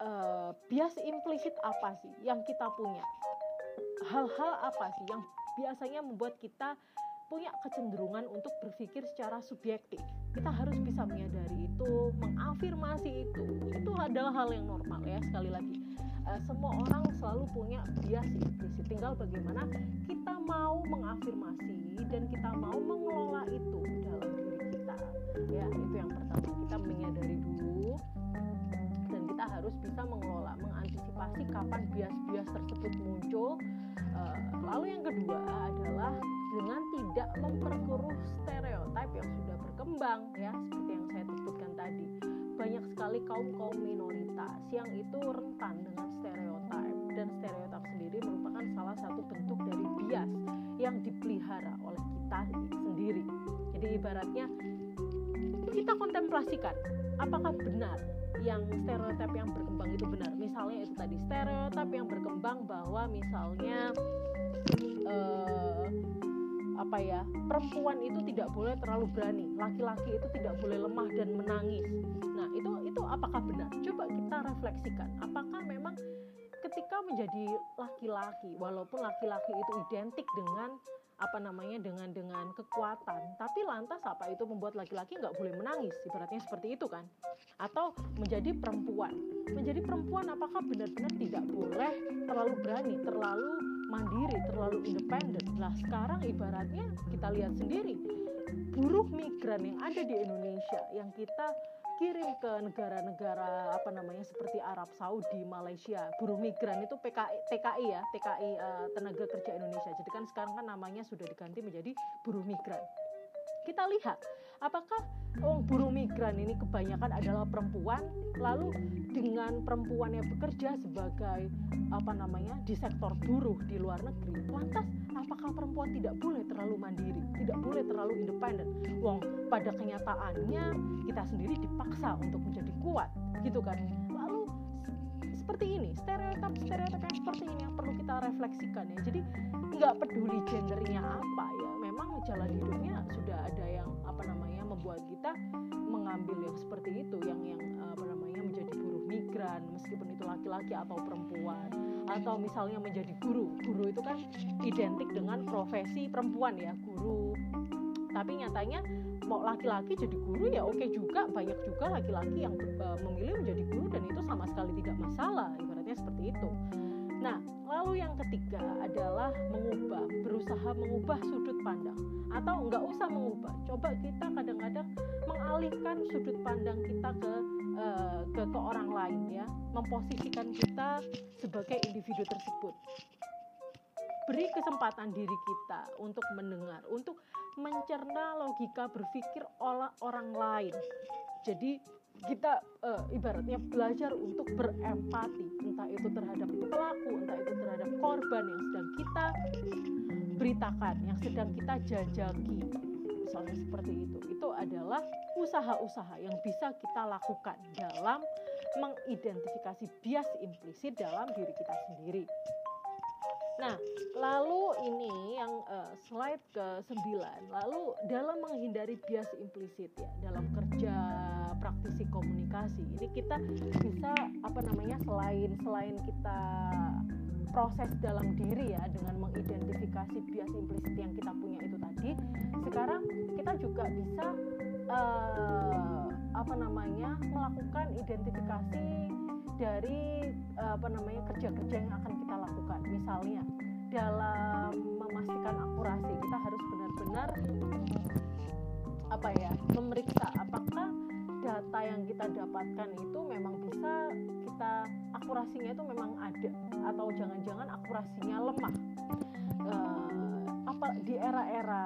Uh, bias implisit apa sih yang kita punya? Hal-hal apa sih yang biasanya membuat kita punya kecenderungan untuk berpikir secara subjektif. Kita harus bisa menyadari itu, mengafirmasi itu. Itu adalah hal yang normal ya sekali lagi. Uh, semua orang selalu punya bias implisit tinggal bagaimana kita mau mengafirmasi dan kita mau mengelola itu dalam diri kita. Ya itu yang pertama. Kita menyadari dulu dan kita harus bisa mengelola mengantisipasi kapan bias-bias tersebut muncul. Uh, lalu yang kedua adalah dengan tidak memperkeruh stereotip yang sudah berkembang ya banyak sekali kaum kaum minoritas yang itu rentan dengan stereotip dan stereotip sendiri merupakan salah satu bentuk dari bias yang dipelihara oleh kita sendiri. Jadi ibaratnya kita kontemplasikan apakah benar yang stereotip yang berkembang itu benar? Misalnya itu tadi stereotip yang berkembang bahwa misalnya uh, apa ya perempuan itu tidak boleh terlalu berani laki-laki itu tidak boleh lemah dan menangis itu apakah benar? Coba kita refleksikan apakah memang ketika menjadi laki-laki walaupun laki-laki itu identik dengan apa namanya dengan dengan kekuatan tapi lantas apa itu membuat laki-laki nggak boleh menangis? Ibaratnya seperti itu kan? Atau menjadi perempuan. Menjadi perempuan apakah benar-benar tidak boleh terlalu berani terlalu mandiri terlalu independen? Lah sekarang ibaratnya kita lihat sendiri buruh migran yang ada di Indonesia yang kita kirim ke negara-negara apa namanya seperti Arab Saudi, Malaysia. Buruh migran itu PKI, TKI ya, TKI uh, eh, tenaga kerja Indonesia. Jadi kan sekarang kan namanya sudah diganti menjadi buruh migran. Kita lihat apakah oh, buruh migran ini kebanyakan adalah perempuan, lalu dengan perempuan yang bekerja sebagai apa namanya di sektor buruh di luar negeri, lantas apakah perempuan tidak boleh terlalu mandiri, tidak boleh terlalu independen? Wong pada kenyataannya kita sendiri dipaksa untuk menjadi kuat, gitu kan? Stereotip-stereotip yang seperti ini yang perlu kita refleksikan ya. Jadi nggak peduli gendernya apa ya, memang jalan hidupnya sudah ada yang apa namanya membuat kita mengambil yang seperti itu, yang yang apa namanya menjadi buruh migran, meskipun itu laki-laki atau perempuan atau misalnya menjadi guru. Guru itu kan identik dengan profesi perempuan ya guru. Tapi nyatanya mau laki-laki jadi guru ya oke juga. Banyak juga laki-laki yang uh, memilih menjadi guru dan itu sama sekali tidak masalah seperti itu. Nah lalu yang ketiga adalah mengubah berusaha mengubah sudut pandang. Atau nggak usah mengubah coba kita kadang-kadang mengalihkan sudut pandang kita ke uh, ke ke orang lain ya. Memposisikan kita sebagai individu tersebut. Beri kesempatan diri kita untuk mendengar untuk mencerna logika berpikir oleh orang lain. Jadi kita uh, ibaratnya belajar untuk berempati. Entah itu terhadap pelaku entah itu terhadap korban yang sedang kita beritakan yang sedang kita jajaki. Misalnya seperti itu. Itu adalah usaha-usaha yang bisa kita lakukan dalam mengidentifikasi bias implisit dalam diri kita sendiri. Nah, lalu ini yang uh, slide ke-9, lalu dalam menghindari bias implisit ya dalam kerja praktisi komunikasi, ini kita bisa apa namanya selain selain kita proses dalam diri ya dengan mengidentifikasi bias implisit yang kita punya itu tadi sekarang kita juga bisa uh, apa namanya melakukan identifikasi dari uh, apa namanya kerja-kerja yang akan kita lakukan. Misalnya dalam memastikan akurasi kita harus benar-benar apa ya memeriksa apakah data yang kita dapatkan itu memang bisa kita akurasinya itu memang ada atau jangan-jangan akurasinya lemah. Uh, apa di era-era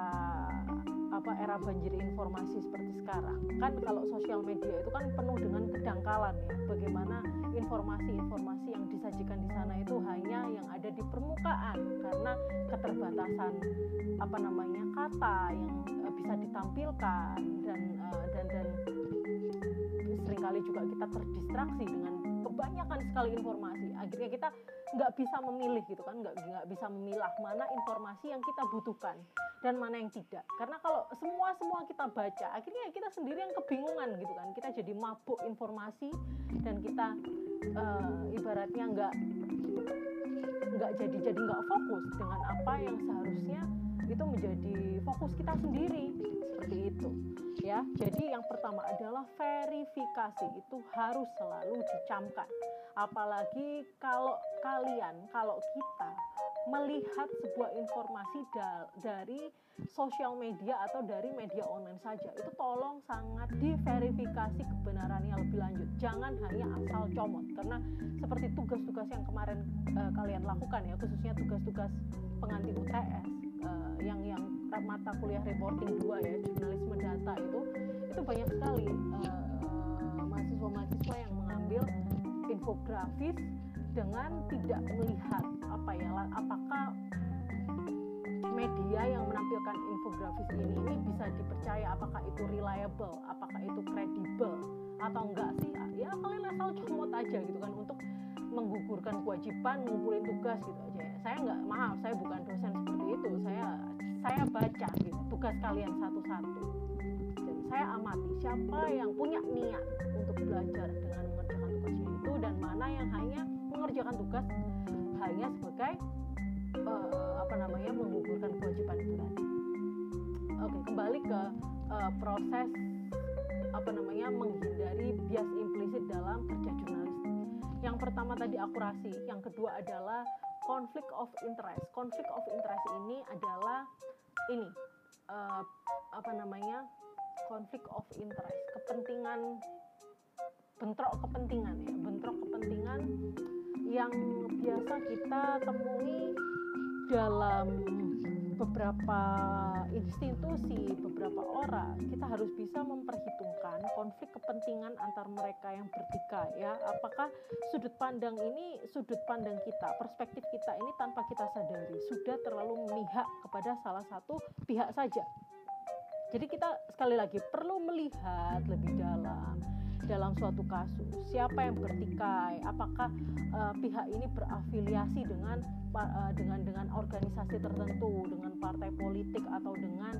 apa era banjir informasi seperti sekarang. Kan kalau sosial media itu kan penuh dengan kedangkalan ya. Bagaimana informasi-informasi yang disajikan di sana itu hanya yang ada di permukaan. Karena keterbatasan apa namanya kata yang uh, bisa ditampilkan dan uh, dan dan sering kali juga kita terdistraksi dengan kebanyakan sekali informasi. Akhirnya kita nggak bisa memilih gitu kan nggak nggak bisa memilah mana informasi yang kita butuhkan dan mana yang tidak. Karena kalau semua semua kita baca akhirnya kita sendiri yang kebingungan gitu kan. Kita jadi mabuk informasi dan kita uh, ibaratnya nggak nggak jadi jadi nggak fokus dengan apa yang seharusnya itu menjadi fokus kita sendiri. Seperti itu ya. Jadi yang pertama adalah verifikasi. Itu harus selalu dicamkan. Apalagi kalau kalian kalau kita melihat sebuah informasi da dari sosial media atau dari media online saja itu tolong sangat diverifikasi kebenarannya lebih lanjut. Jangan hanya asal comot. Karena seperti tugas-tugas yang kemarin uh, kalian lakukan ya khususnya tugas-tugas penganti UTS uh, yang yang mata kuliah reporting 2 ya jurnalisme data itu itu banyak sekali uh, mahasiswa-mahasiswa yang mengambil infografis dengan tidak melihat apa ya apakah media yang menampilkan infografis ini ini bisa dipercaya apakah itu reliable apakah itu kredibel atau enggak sih? Ya kalian asal comot aja gitu kan untuk menggugurkan kewajiban ngumpulin tugas gitu aja ya. saya nggak maaf saya bukan dosen seperti itu saya saya baca gitu tugas kalian satu-satu dan saya amati siapa yang punya niat untuk belajar dengan mengerjakan tugasnya itu dan mana yang hanya mengerjakan tugas hanya sebagai uh, apa namanya menggugurkan kewajiban itu tadi. Oke, kembali ke uh, proses apa namanya menghindari bias implisit dalam kerja jurnalis. Yang pertama tadi akurasi, yang kedua adalah konflik of interest. Konflik of interest ini adalah ini uh, apa namanya konflik of interest, kepentingan bentrok kepentingan ya, bentrok kepentingan yang biasa kita temui dalam beberapa institusi, beberapa orang, kita harus bisa memperhitungkan konflik kepentingan antar mereka yang bertikai ya. Apakah sudut pandang ini sudut pandang kita, perspektif kita ini tanpa kita sadari sudah terlalu memihak kepada salah satu pihak saja. Jadi kita sekali lagi perlu melihat lebih dalam dalam suatu kasus? Siapa yang bertikai? Apakah uh, pihak ini berafiliasi dengan uh, dengan dengan organisasi tertentu dengan partai politik atau dengan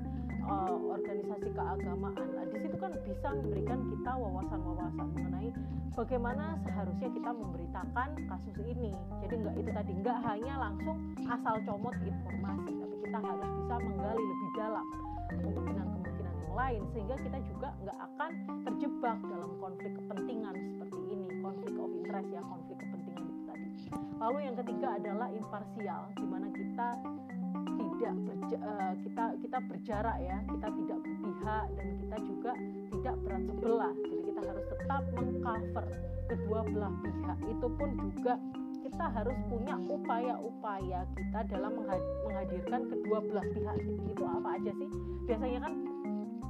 uh, organisasi keagamaan? Nah, di situ kan bisa memberikan kita wawasan-wawasan mengenai bagaimana seharusnya kita memberitakan kasus ini. Jadi enggak itu tadi enggak hanya langsung asal comot informasi tapi kita harus bisa menggali lebih dalam kemungkinan lain sehingga kita juga nggak akan terjebak dalam konflik kepentingan seperti ini konflik of interest ya konflik kepentingan itu tadi. Lalu yang ketiga adalah imparsial di mana kita tidak berja, uh, kita kita berjarak ya kita tidak berpihak dan kita juga tidak berat sebelah. Jadi kita harus tetap mengcover kedua belah pihak. Itu pun juga kita harus punya upaya-upaya kita dalam menghadirkan kedua belah pihak. Itu apa aja sih? Biasanya kan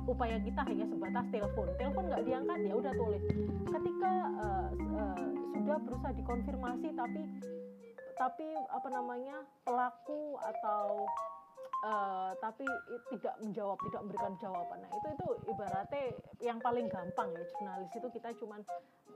upaya kita hanya sebatas telepon. Telepon nggak diangkat ya udah tulis. Ketika uh, uh, sudah berusaha dikonfirmasi tapi tapi apa namanya pelaku atau uh, tapi tidak menjawab tidak memberikan jawaban. Nah itu itu ibaratnya yang paling gampang ya jurnalis itu kita cuman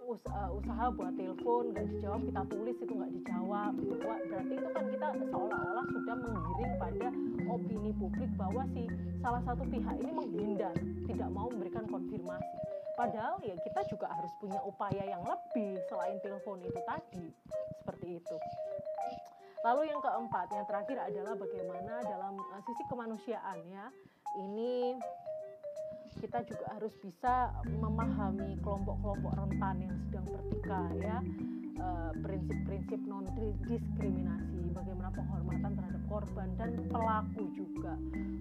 us uh, usaha buat telepon nggak dijawab kita tulis itu nggak dijawab gitu. berarti itu kan kita seolah-olah sudah menggiring pada opini publik bahwa si salah satu pihak ini menghindar tidak mau memberikan konfirmasi. Padahal ya kita juga harus punya upaya yang lebih selain telepon itu tadi seperti itu Lalu yang keempat, yang terakhir adalah bagaimana dalam uh, sisi kemanusiaan ya. Ini kita juga harus bisa memahami kelompok-kelompok rentan yang sedang bertikai ya. Uh, prinsip-prinsip non diskriminasi, bagaimana penghormatan terhadap korban dan pelaku juga.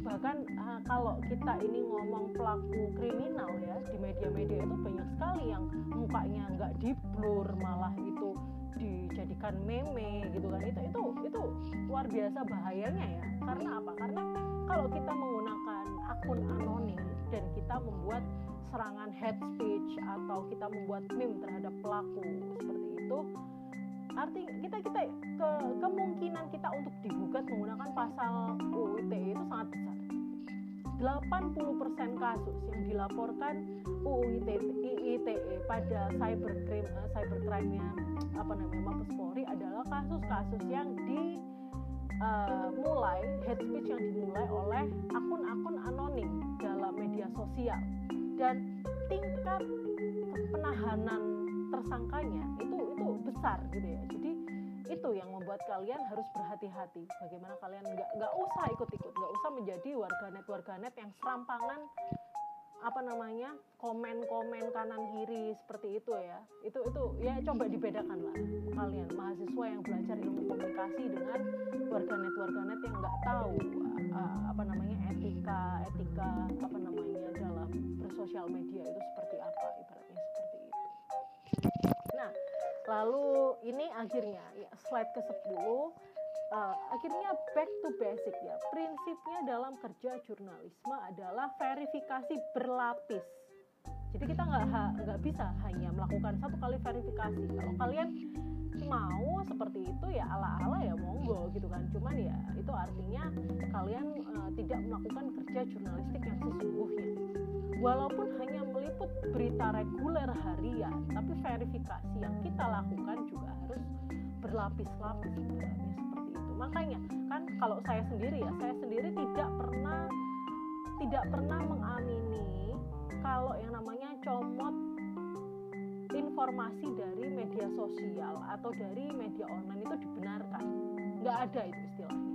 Bahkan uh, kalau kita ini ngomong pelaku kriminal ya di media-media itu banyak sekali yang mukanya nggak diblur malah itu dijadikan meme gitu kan. Itu itu itu luar biasa bahayanya ya. Karena apa? Karena kalau kita menggunakan akun anonim dan kita membuat serangan hate speech atau kita membuat meme terhadap pelaku seperti itu arti kita kita ke kemungkinan kita untuk digugat menggunakan pasal UU itu sangat besar. 80% kasus yang dilaporkan UU ITE, pada cybercrime uh, cybercrime-nya apa namanya Mabes Polri adalah kasus-kasus yang dimulai uh, hate speech yang dimulai oleh akun-akun anonim dalam media sosial. Dan tingkat penahanan tersangkanya itu itu besar gitu ya. Jadi itu yang membuat kalian harus berhati-hati. Bagaimana kalian nggak nggak usah ikut-ikut nggak usah menjadi warganet warganet yang serampangan apa namanya komen-komen kanan kiri seperti itu ya. Itu itu ya coba dibedakan lah kalian mahasiswa yang belajar ilmu komunikasi dengan warganet warganet yang nggak tahu apa namanya etika etika apa namanya dalam bersosial media itu seperti apa nah lalu ini akhirnya ya, slide ke 10 uh, akhirnya back to basic ya. Prinsipnya dalam kerja jurnalisme adalah verifikasi berlapis. Jadi kita nggak nggak bisa hanya melakukan satu kali verifikasi. Kalau kalian mau seperti itu ya ala-ala ya monggo gitu kan. Cuman ya itu artinya kalian uh, tidak melakukan kerja jurnalistik yang sesungguhnya. Walaupun hanya meliput berita reguler harian, tapi verifikasi yang kita lakukan juga harus berlapis-lapis makanya kan kalau saya sendiri ya saya sendiri tidak pernah tidak pernah mengamini kalau yang namanya comot informasi dari media sosial atau dari media online itu dibenarkan. Nggak ada itu istilahnya.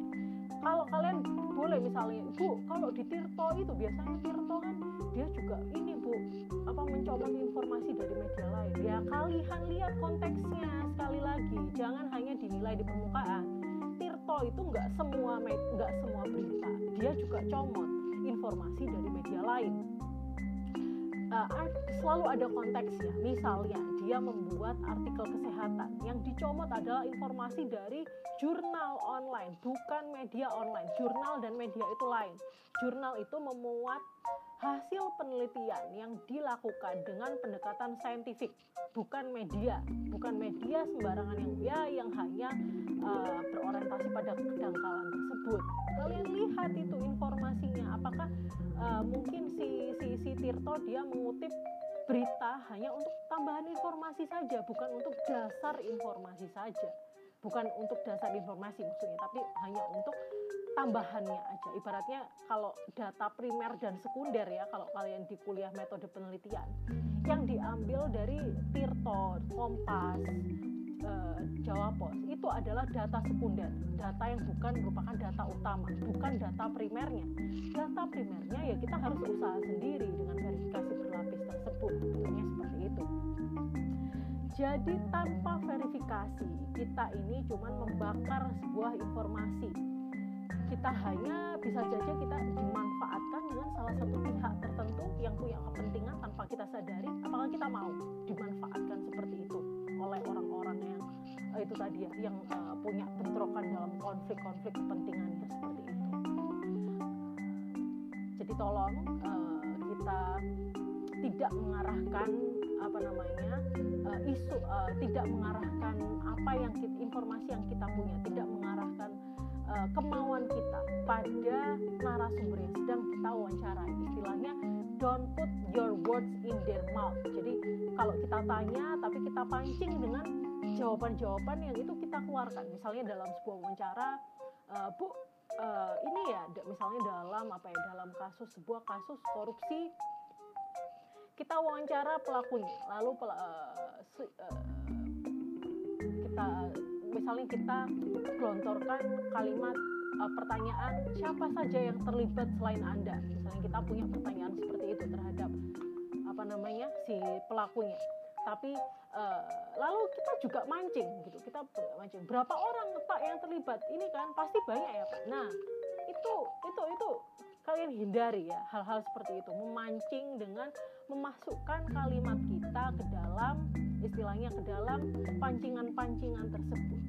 Kalau kalian boleh misalnya bu kalau di Tirto itu biasanya Tirto kan dia juga ini apa mencomot informasi dari media lain. Ya kalian lihat konteksnya sekali lagi. Jangan hanya dinilai di permukaan. Tirto itu nggak semua nggak semua berita. Dia juga comot informasi dari media lain. Uh, selalu ada konteksnya. Misalnya dia membuat artikel kesehatan. Yang dicomot adalah informasi dari jurnal online bukan media online. Jurnal dan media itu lain. Jurnal itu memuat hasil penelitian yang dilakukan dengan pendekatan saintifik, bukan media, bukan media sembarangan yang ya yang hanya uh, berorientasi pada kedangkalan tersebut. Kalian lihat itu informasinya, apakah uh, mungkin si si si Tirto dia mengutip berita hanya untuk tambahan informasi saja, bukan untuk dasar informasi saja. Bukan untuk dasar informasi maksudnya tapi hanya untuk tambahannya aja ibaratnya kalau data primer dan sekunder ya kalau kalian di kuliah metode penelitian yang diambil dari Tirto, Kompas, eh, Jawa Pos itu adalah data sekunder, data yang bukan merupakan data utama, bukan data primernya. Data primernya ya kita harus usaha sendiri dengan verifikasi berlapis tersebut, tentunya seperti itu. Jadi tanpa verifikasi kita ini cuma membakar sebuah informasi. Kita hanya bisa saja kita dimanfaatkan dengan salah satu pihak tertentu yang punya kepentingan tanpa kita sadari apakah kita mau dimanfaatkan seperti itu oleh orang-orang yang uh, itu tadi ya yang uh, punya bentrokan dalam konflik-konflik kepentingannya seperti itu. Jadi tolong uh, kita tidak mengarahkan apa namanya uh, isu uh, tidak mengarahkan apa yang kita, informasi yang kita punya tidak mengarahkan uh, kemauan kita pada narasumber yang sedang kita wawancara. Istilahnya don't put your words in their mouth. Jadi kalau kita tanya tapi kita pancing dengan jawaban-jawaban yang itu kita keluarkan. Misalnya dalam sebuah wawancara uh, bu uh, ini ya misalnya dalam apa ya dalam kasus sebuah kasus korupsi kita wawancara pelakunya. Lalu uh, uh, kita misalnya kita gelontorkan kalimat uh, pertanyaan siapa saja yang terlibat selain anda? Misalnya kita punya pertanyaan seperti itu terhadap apa namanya si pelakunya. Tapi uh, lalu kita juga mancing gitu. Kita mancing. Berapa orang pak yang terlibat? Ini kan pasti banyak ya pak. Nah itu itu itu kalian hindari ya hal-hal seperti itu. Memancing dengan memasukkan kalimat kita ke dalam istilahnya ke dalam pancingan-pancingan tersebut.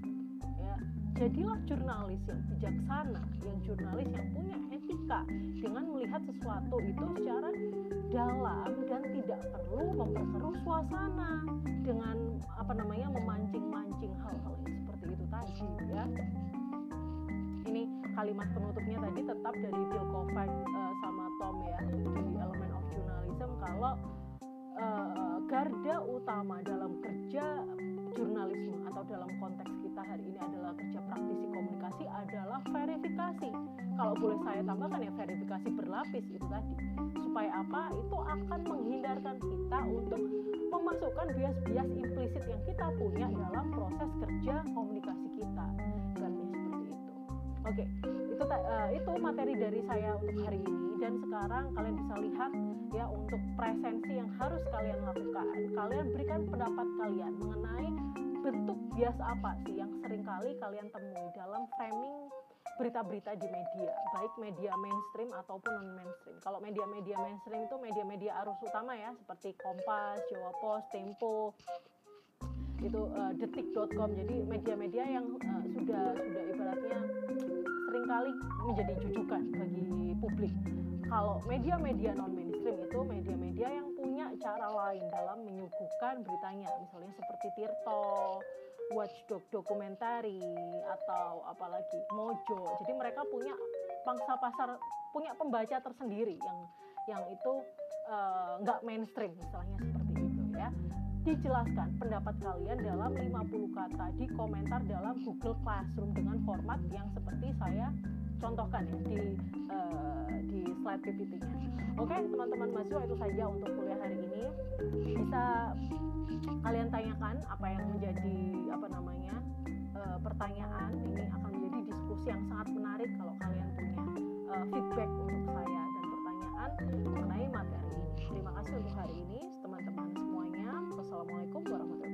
Ya jadilah jurnalis yang bijaksana yang jurnalis yang punya etika dengan melihat sesuatu itu secara dalam dan tidak perlu memperkeruh suasana dengan apa namanya memancing-mancing hal-hal yang seperti itu tadi ya. Ini kalimat penutupnya tadi tetap dari Bill Kovac uh, sama Tom ya di Element of Journalism. Kalau uh, garda utama dalam kerja jurnalisme atau dalam konteks kita hari ini adalah kerja praktisi komunikasi adalah verifikasi. Kalau boleh saya tambahkan ya verifikasi berlapis itu tadi. Supaya apa? Itu akan menghindarkan kita untuk memasukkan bias-bias implisit yang kita punya dalam proses kerja komunikasi kita. Oke, itu uh, itu materi dari saya untuk hari ini dan sekarang kalian bisa lihat ya untuk presensi yang harus kalian lakukan kalian berikan pendapat kalian mengenai bentuk bias apa sih yang sering kali kalian temui dalam framing berita-berita di media, baik media mainstream ataupun non mainstream. Kalau media-media mainstream itu media-media arus utama ya, seperti Kompas, Jawa Post, Tempo, itu uh, detik.com. Jadi media-media yang uh, sudah sudah ibaratnya sering kali menjadi jujukan bagi publik. Kalau media-media non mainstream itu media-media yang punya cara lain dalam menyuguhkan beritanya, misalnya seperti Tirto, watchdog dokumentari atau apalagi Mojo. Jadi mereka punya pangsa pasar, punya pembaca tersendiri yang yang itu eh, nggak uh, mainstream misalnya seperti itu ya. Dijelaskan pendapat kalian dalam 50 kata di komentar dalam Google Classroom dengan format yang seperti saya contohkan ya di uh, di slide PPT-nya. Oke, teman-teman mahasiswa itu saja untuk kuliah hari ini. Bisa kalian tanyakan apa yang menjadi apa namanya uh, pertanyaan ini akan menjadi diskusi yang sangat menarik kalau kalian punya uh, feedback untuk saya dan pertanyaan mengenai materi ini. Terima kasih untuk hari ini teman-teman semuanya. Wassalamualaikum warahmatullahi wabarakatuh.